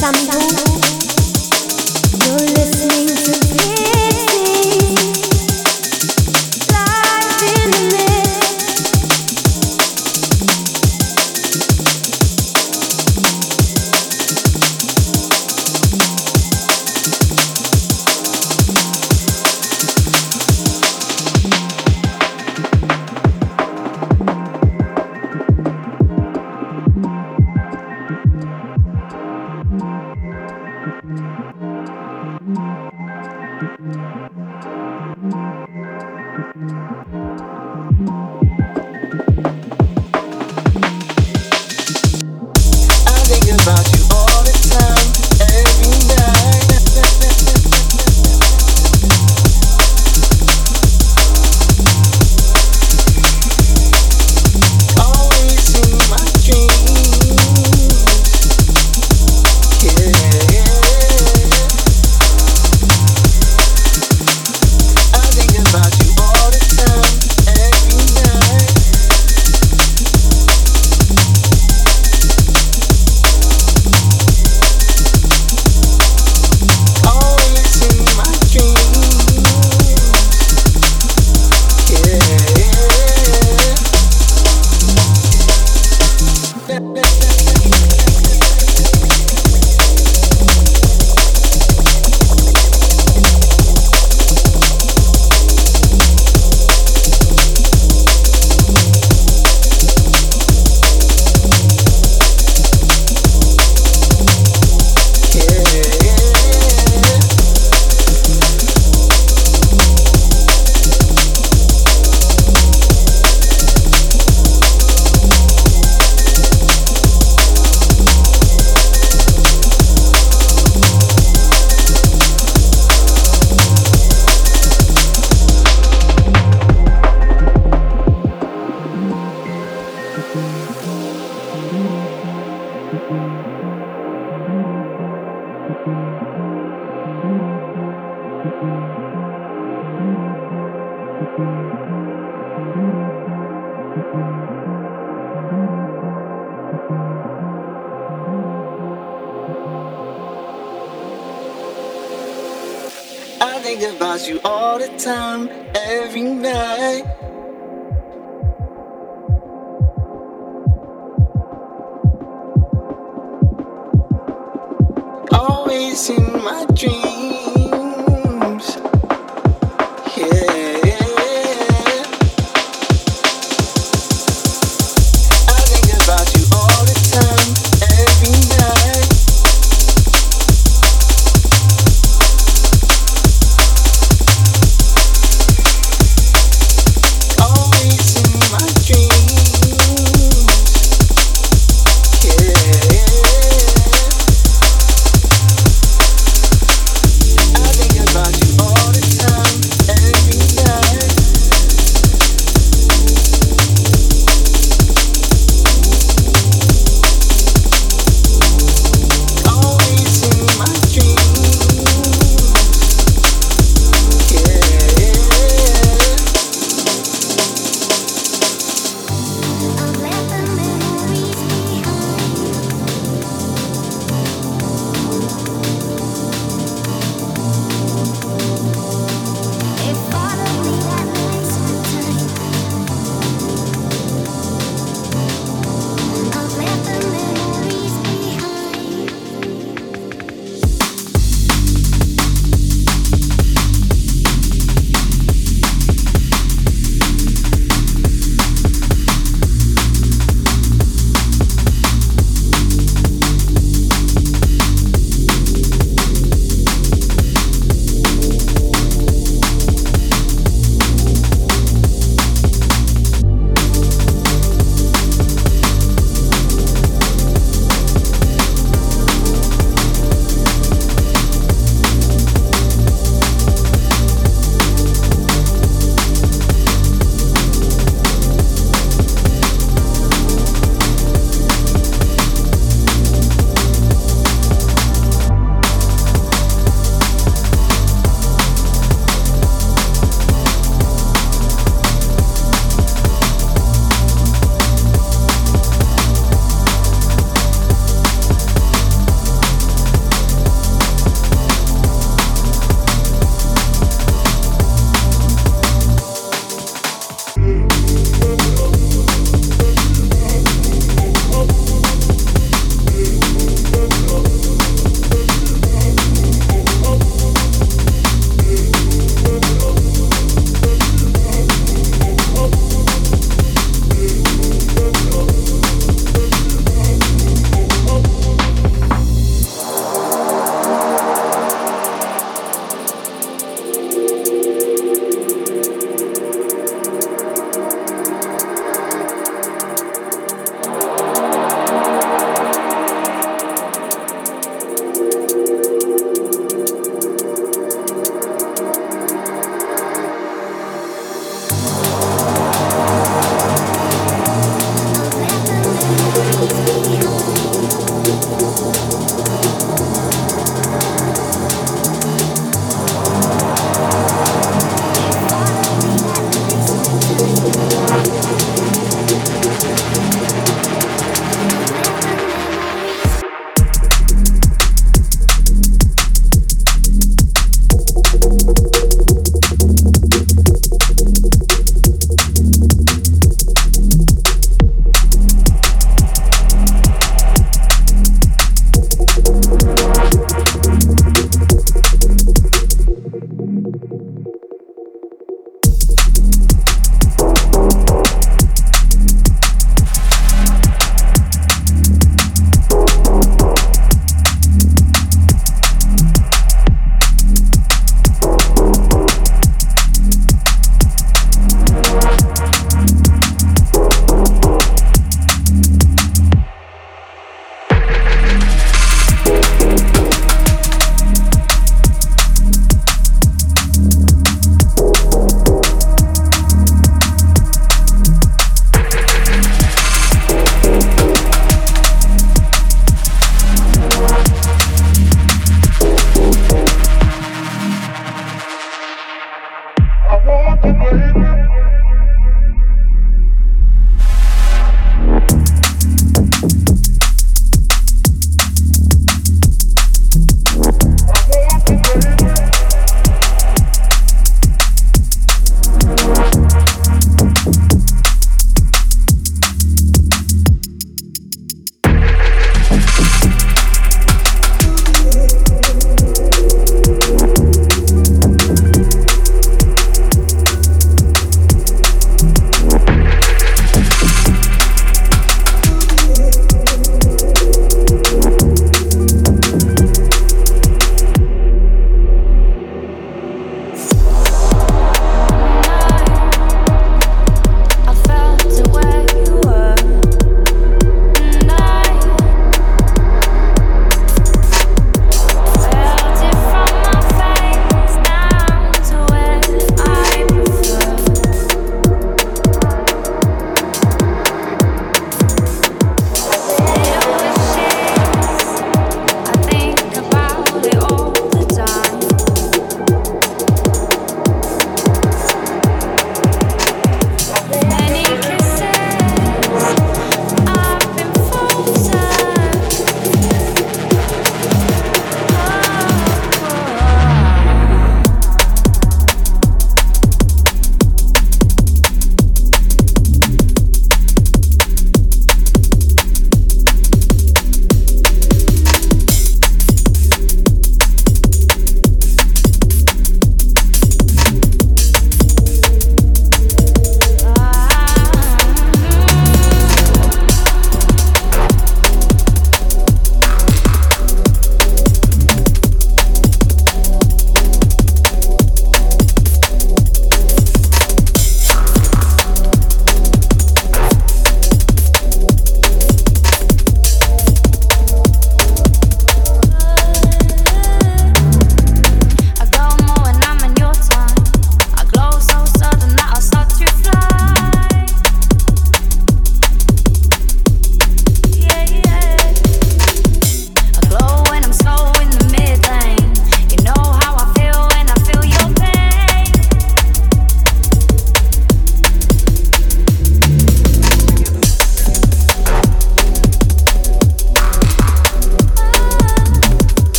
Sometimes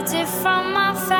I've been frozen. Yeah.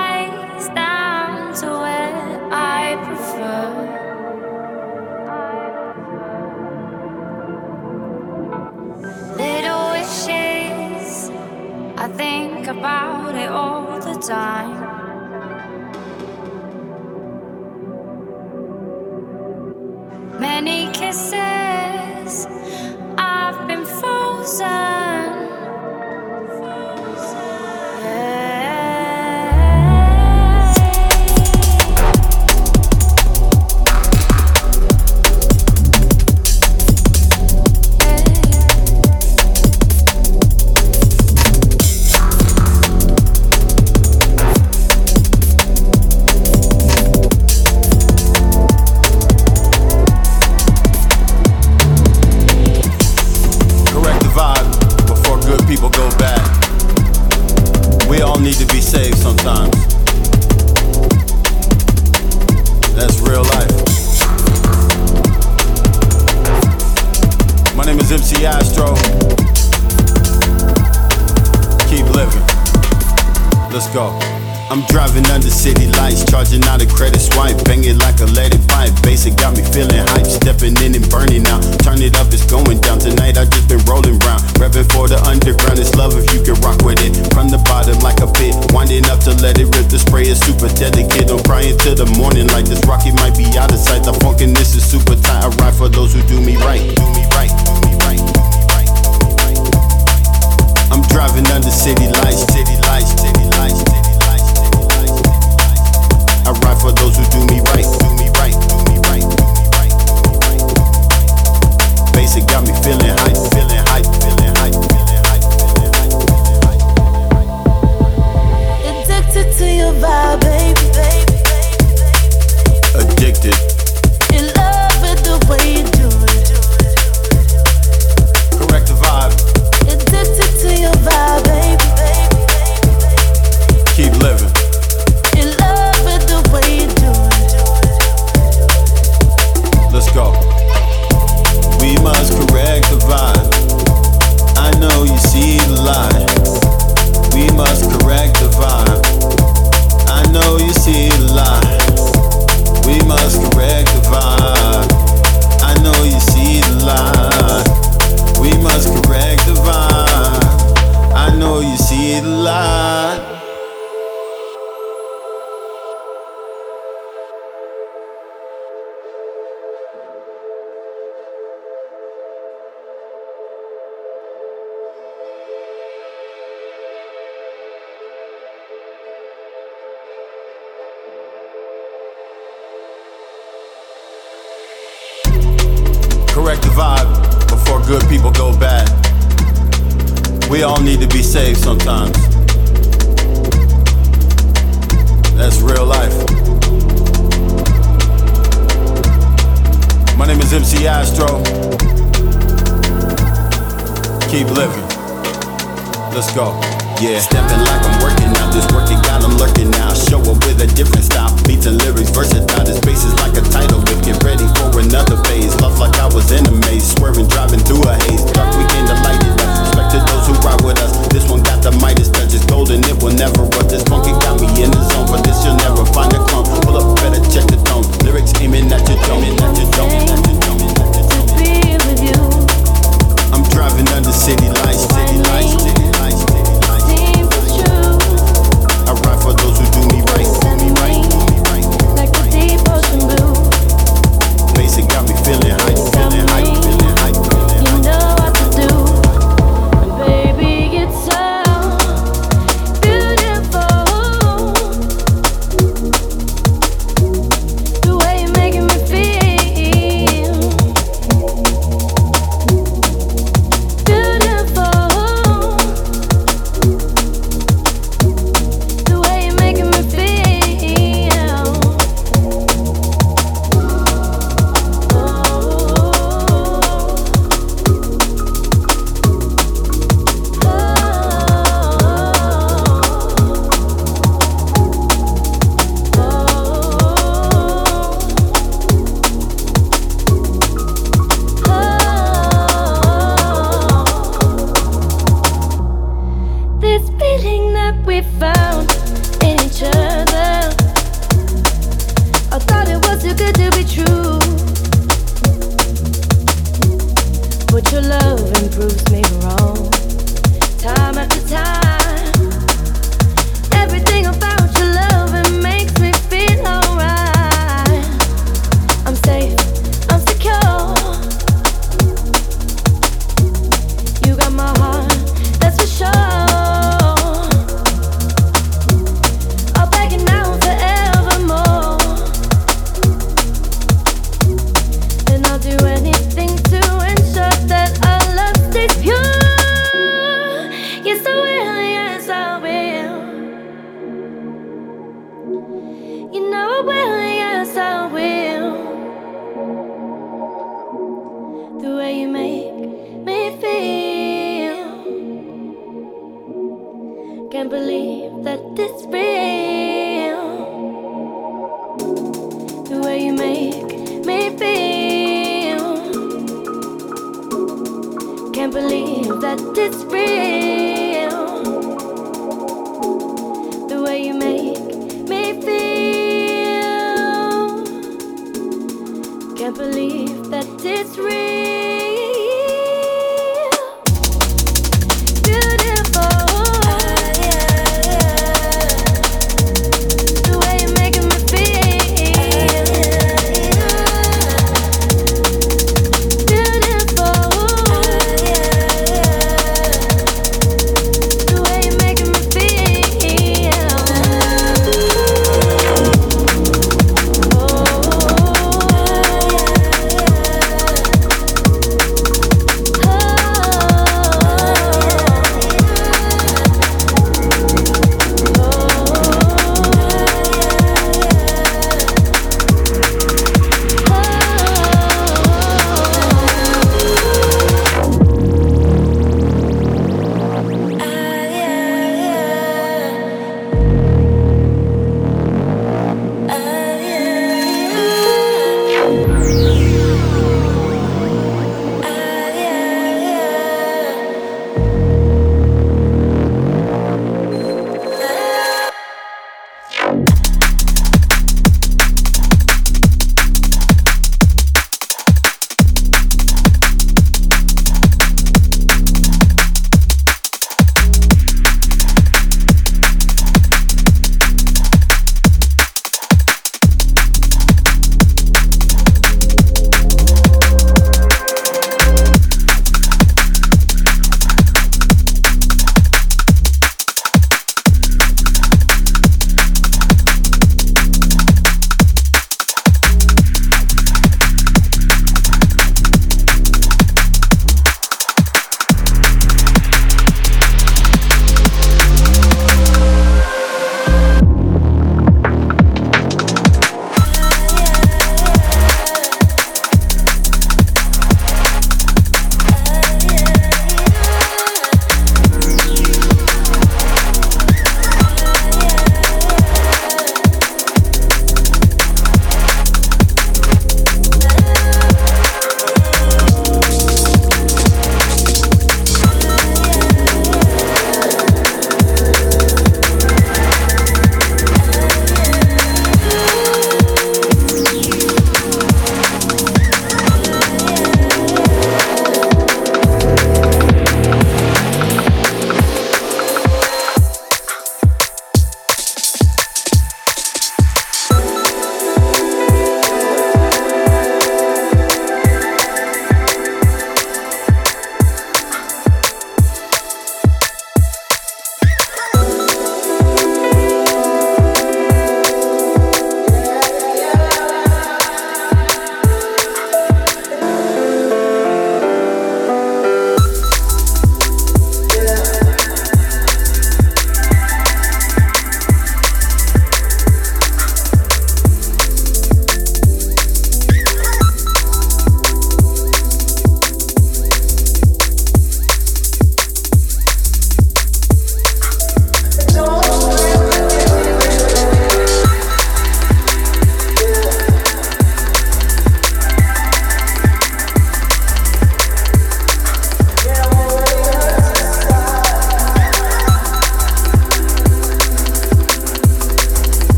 city life. Let's go. Yeah. Stepping like I'm working out. This work it got them lurking now. Show up with a different style. Beats and lyrics versatile. This bass is like a title whip. Get ready for another phase. Love like I was in a maze. Swerving, driving through a haze. Dark weekend, the light it up. Respect to those who ride with us. This one got the Midas touch. It's golden, it will never rust. This funk it got me in the zone. For this you'll never find a clone. Pull up, better check the tone. Lyrics aiming at your dome. aiming. At your dome. To be with you. I'm driving under city lights, city lights, city lights.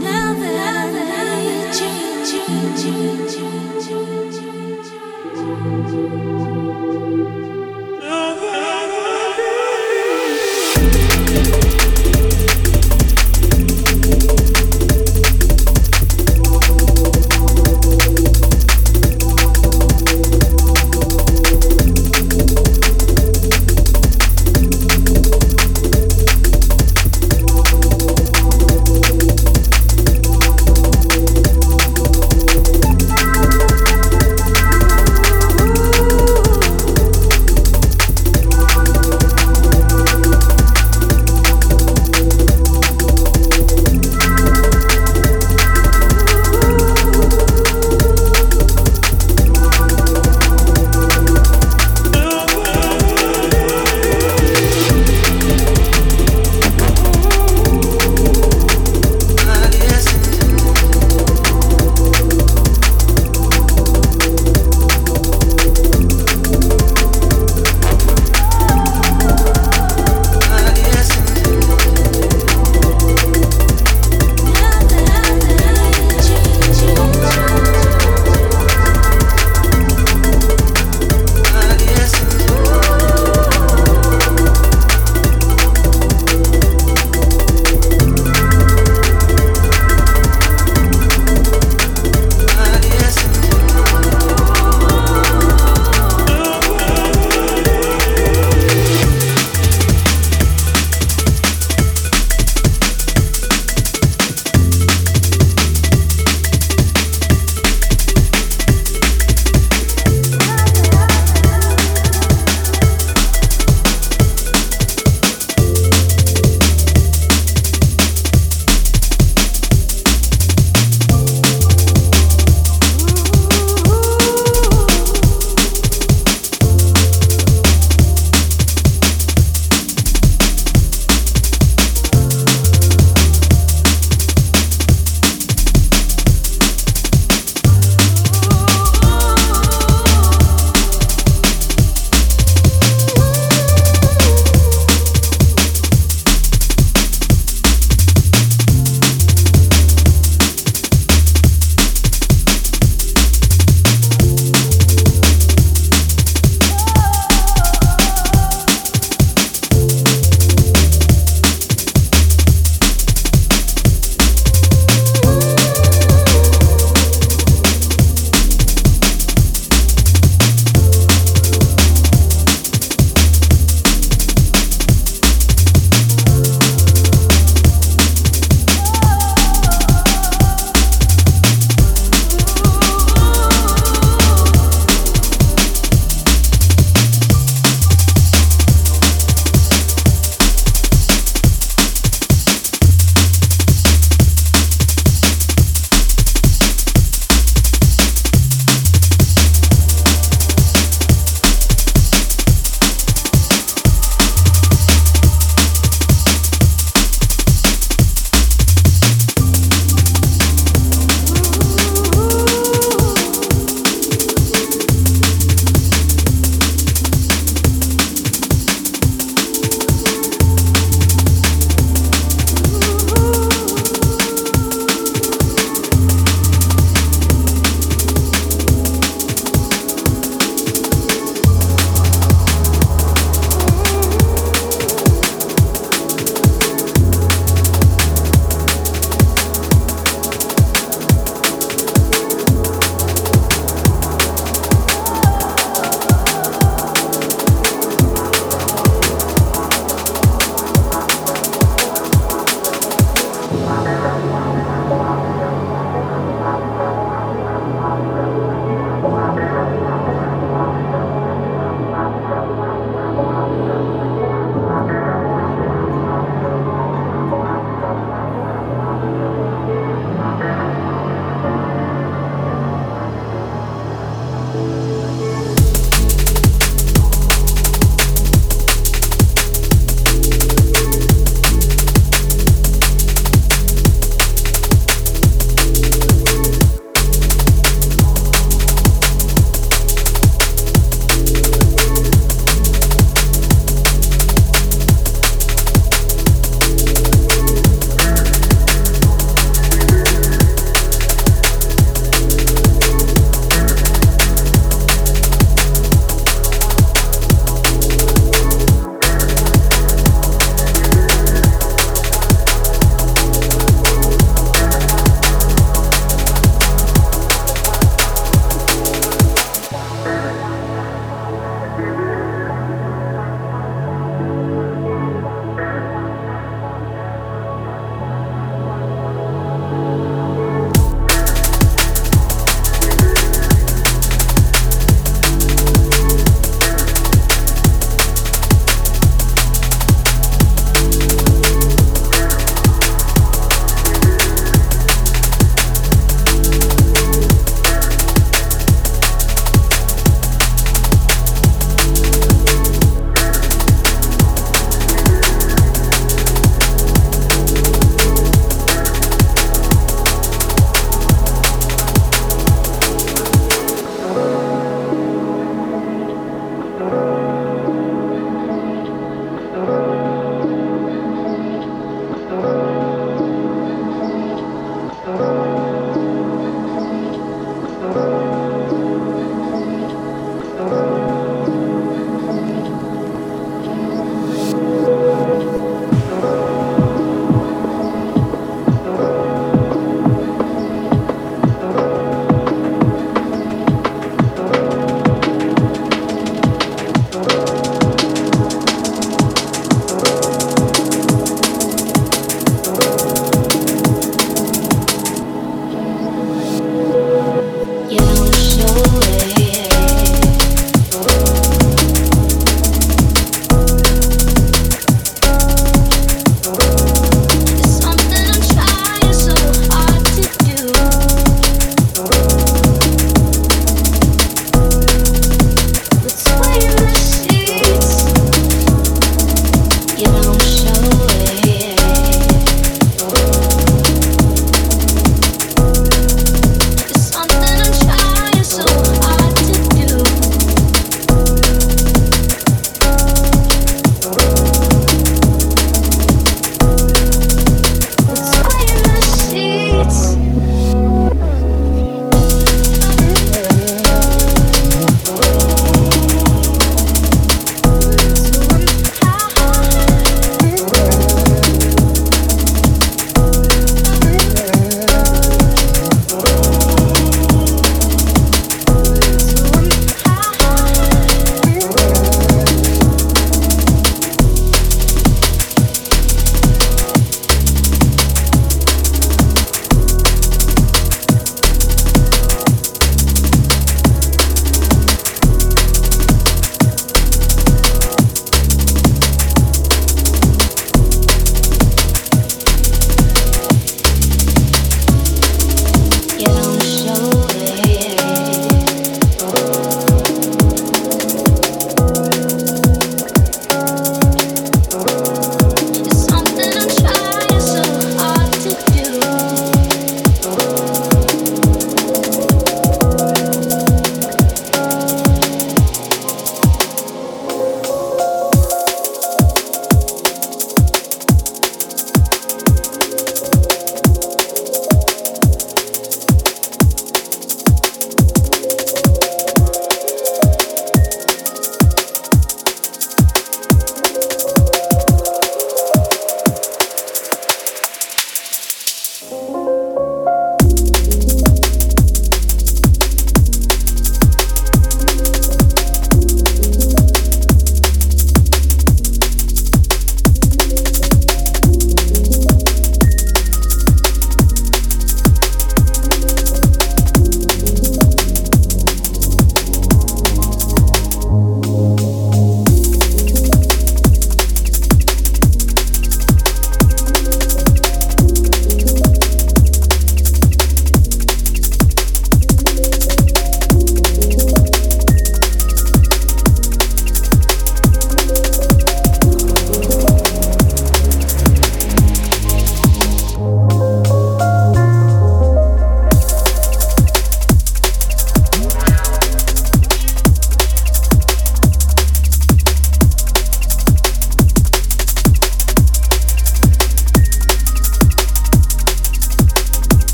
Now that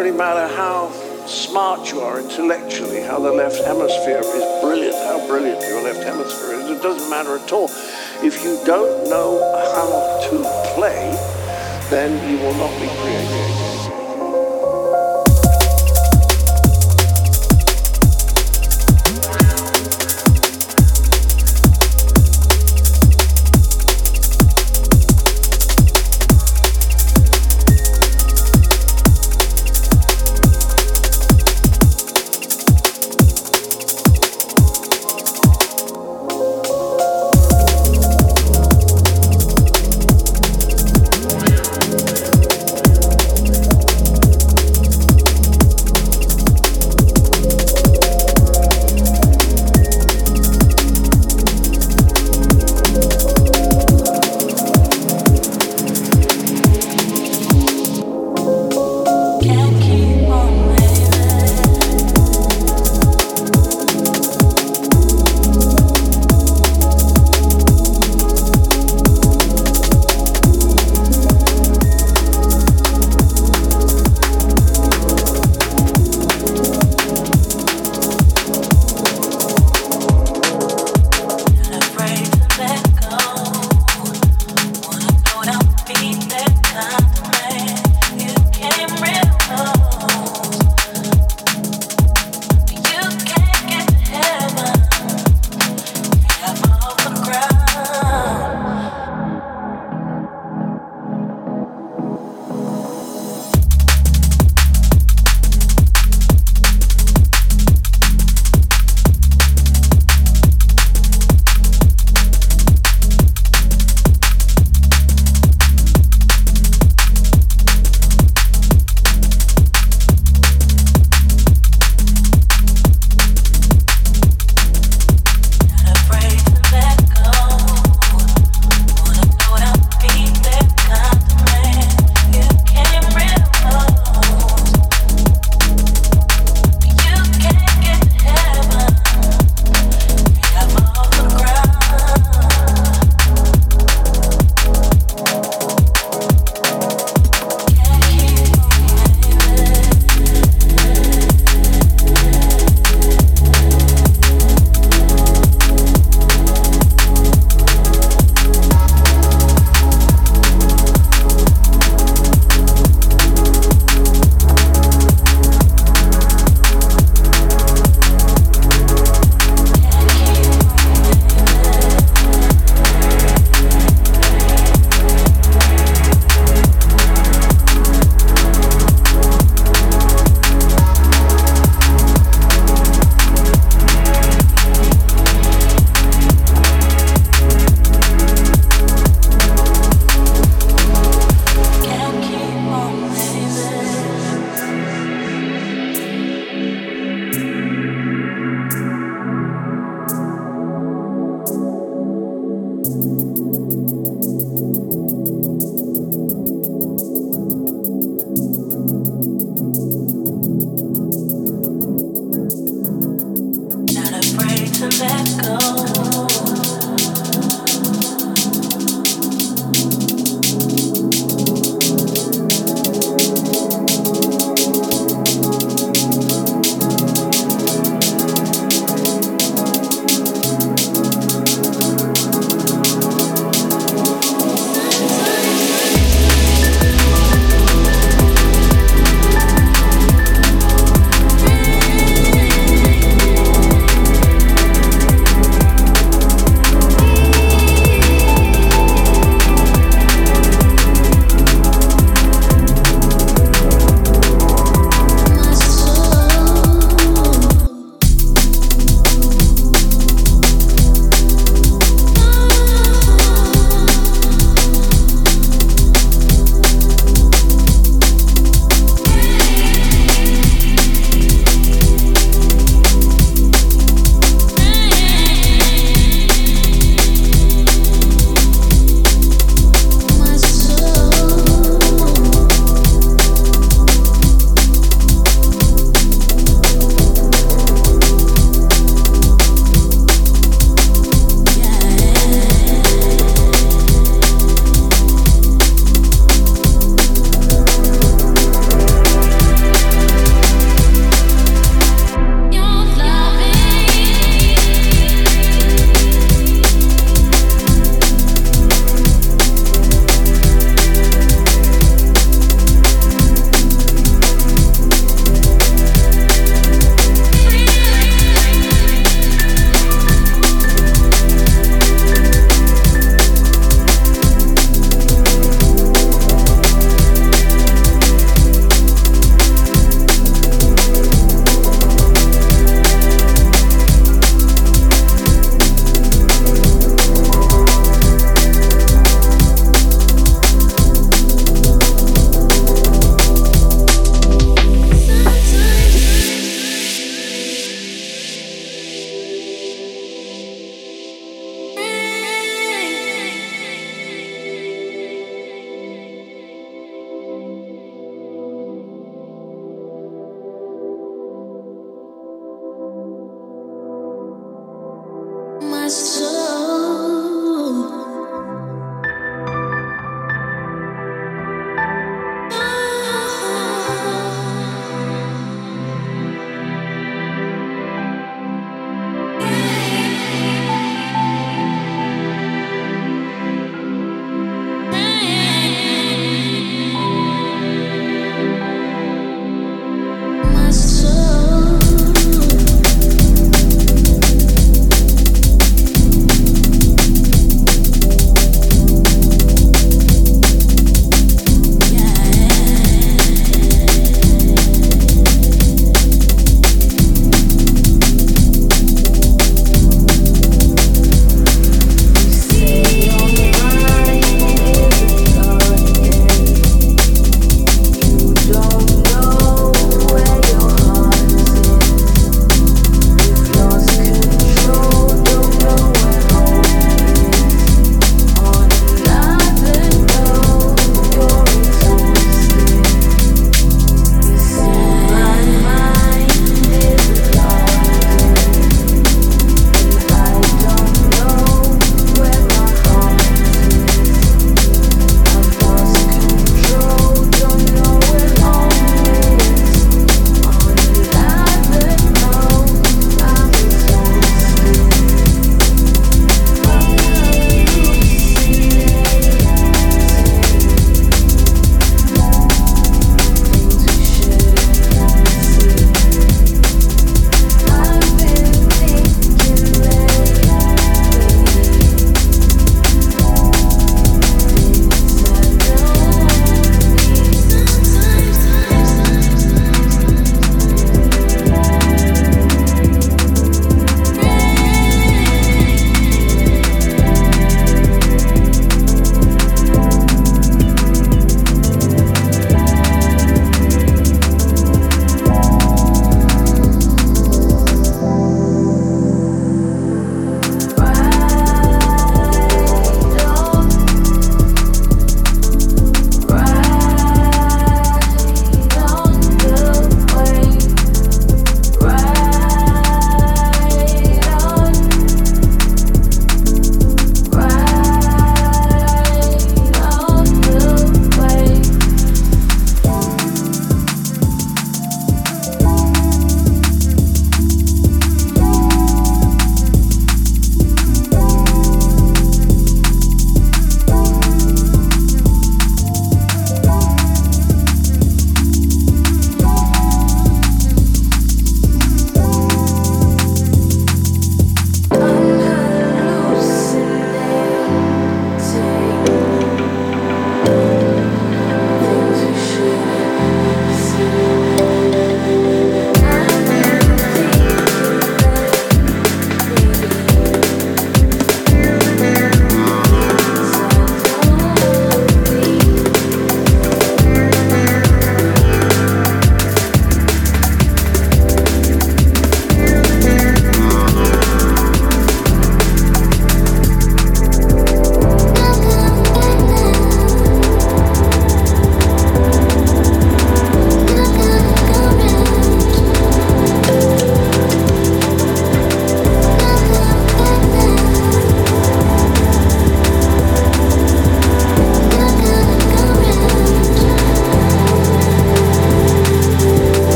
really matter how smart you are intellectually, how the left hemisphere is brilliant, how brilliant your left hemisphere is. It doesn't matter at all. If you don't know how to play, then you will not be creative.